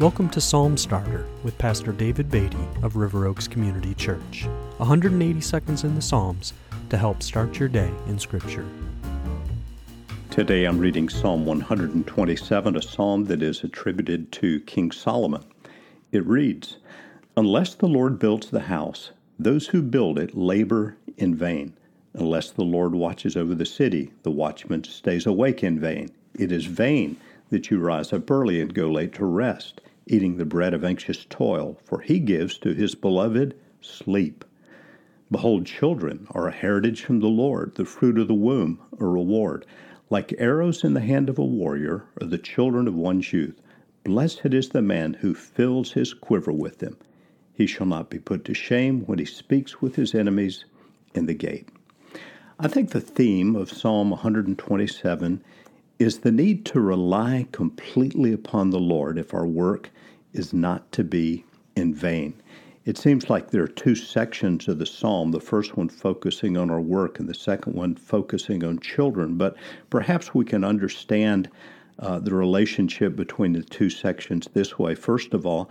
Welcome to Psalm Starter with Pastor David Beatty of River Oaks Community Church. 180 seconds in the Psalms to help start your day in Scripture. Today I'm reading Psalm 127, a psalm that is attributed to King Solomon. It reads Unless the Lord builds the house, those who build it labor in vain. Unless the Lord watches over the city, the watchman stays awake in vain. It is vain that you rise up early and go late to rest eating the bread of anxious toil, for he gives to his beloved sleep. Behold, children are a heritage from the Lord, the fruit of the womb, a reward. Like arrows in the hand of a warrior are the children of one's youth. Blessed is the man who fills his quiver with them. He shall not be put to shame when he speaks with his enemies in the gate. I think the theme of Psalm 127 is the need to rely completely upon the Lord if our work is not to be in vain. It seems like there are two sections of the psalm, the first one focusing on our work and the second one focusing on children, but perhaps we can understand uh, the relationship between the two sections this way. First of all,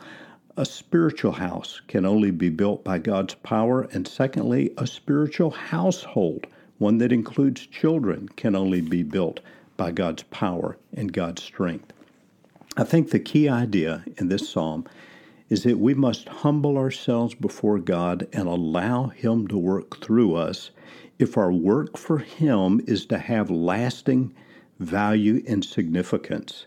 a spiritual house can only be built by God's power, and secondly, a spiritual household, one that includes children, can only be built by God's power and God's strength. I think the key idea in this psalm is that we must humble ourselves before God and allow Him to work through us if our work for Him is to have lasting value and significance.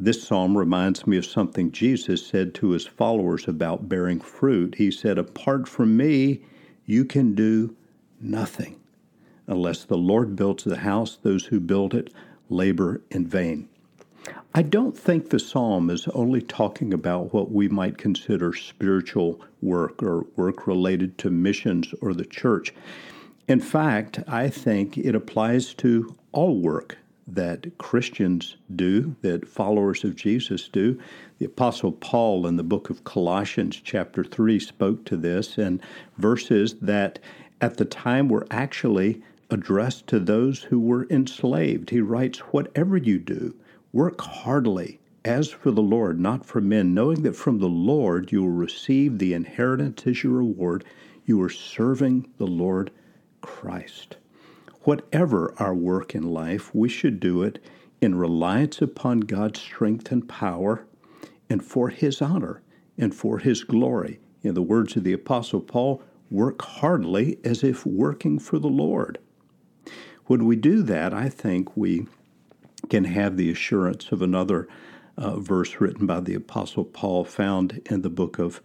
This psalm reminds me of something Jesus said to his followers about bearing fruit. He said, Apart from me, you can do nothing. Unless the Lord builds the house, those who build it labor in vain. I don't think the psalm is only talking about what we might consider spiritual work or work related to missions or the church. In fact, I think it applies to all work that Christians do, that followers of Jesus do. The Apostle Paul in the book of Colossians, chapter 3, spoke to this in verses that at the time were actually addressed to those who were enslaved. He writes, Whatever you do, Work heartily as for the Lord, not for men, knowing that from the Lord you will receive the inheritance as your reward. You are serving the Lord Christ. Whatever our work in life, we should do it in reliance upon God's strength and power and for His honor and for His glory. In the words of the Apostle Paul, work heartily as if working for the Lord. When we do that, I think we can have the assurance of another uh, verse written by the apostle Paul found in the book of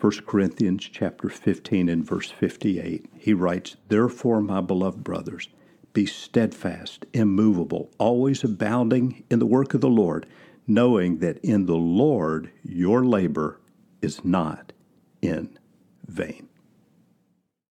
1 Corinthians chapter 15 and verse 58. He writes, "Therefore, my beloved brothers, be steadfast, immovable, always abounding in the work of the Lord, knowing that in the Lord your labor is not in vain."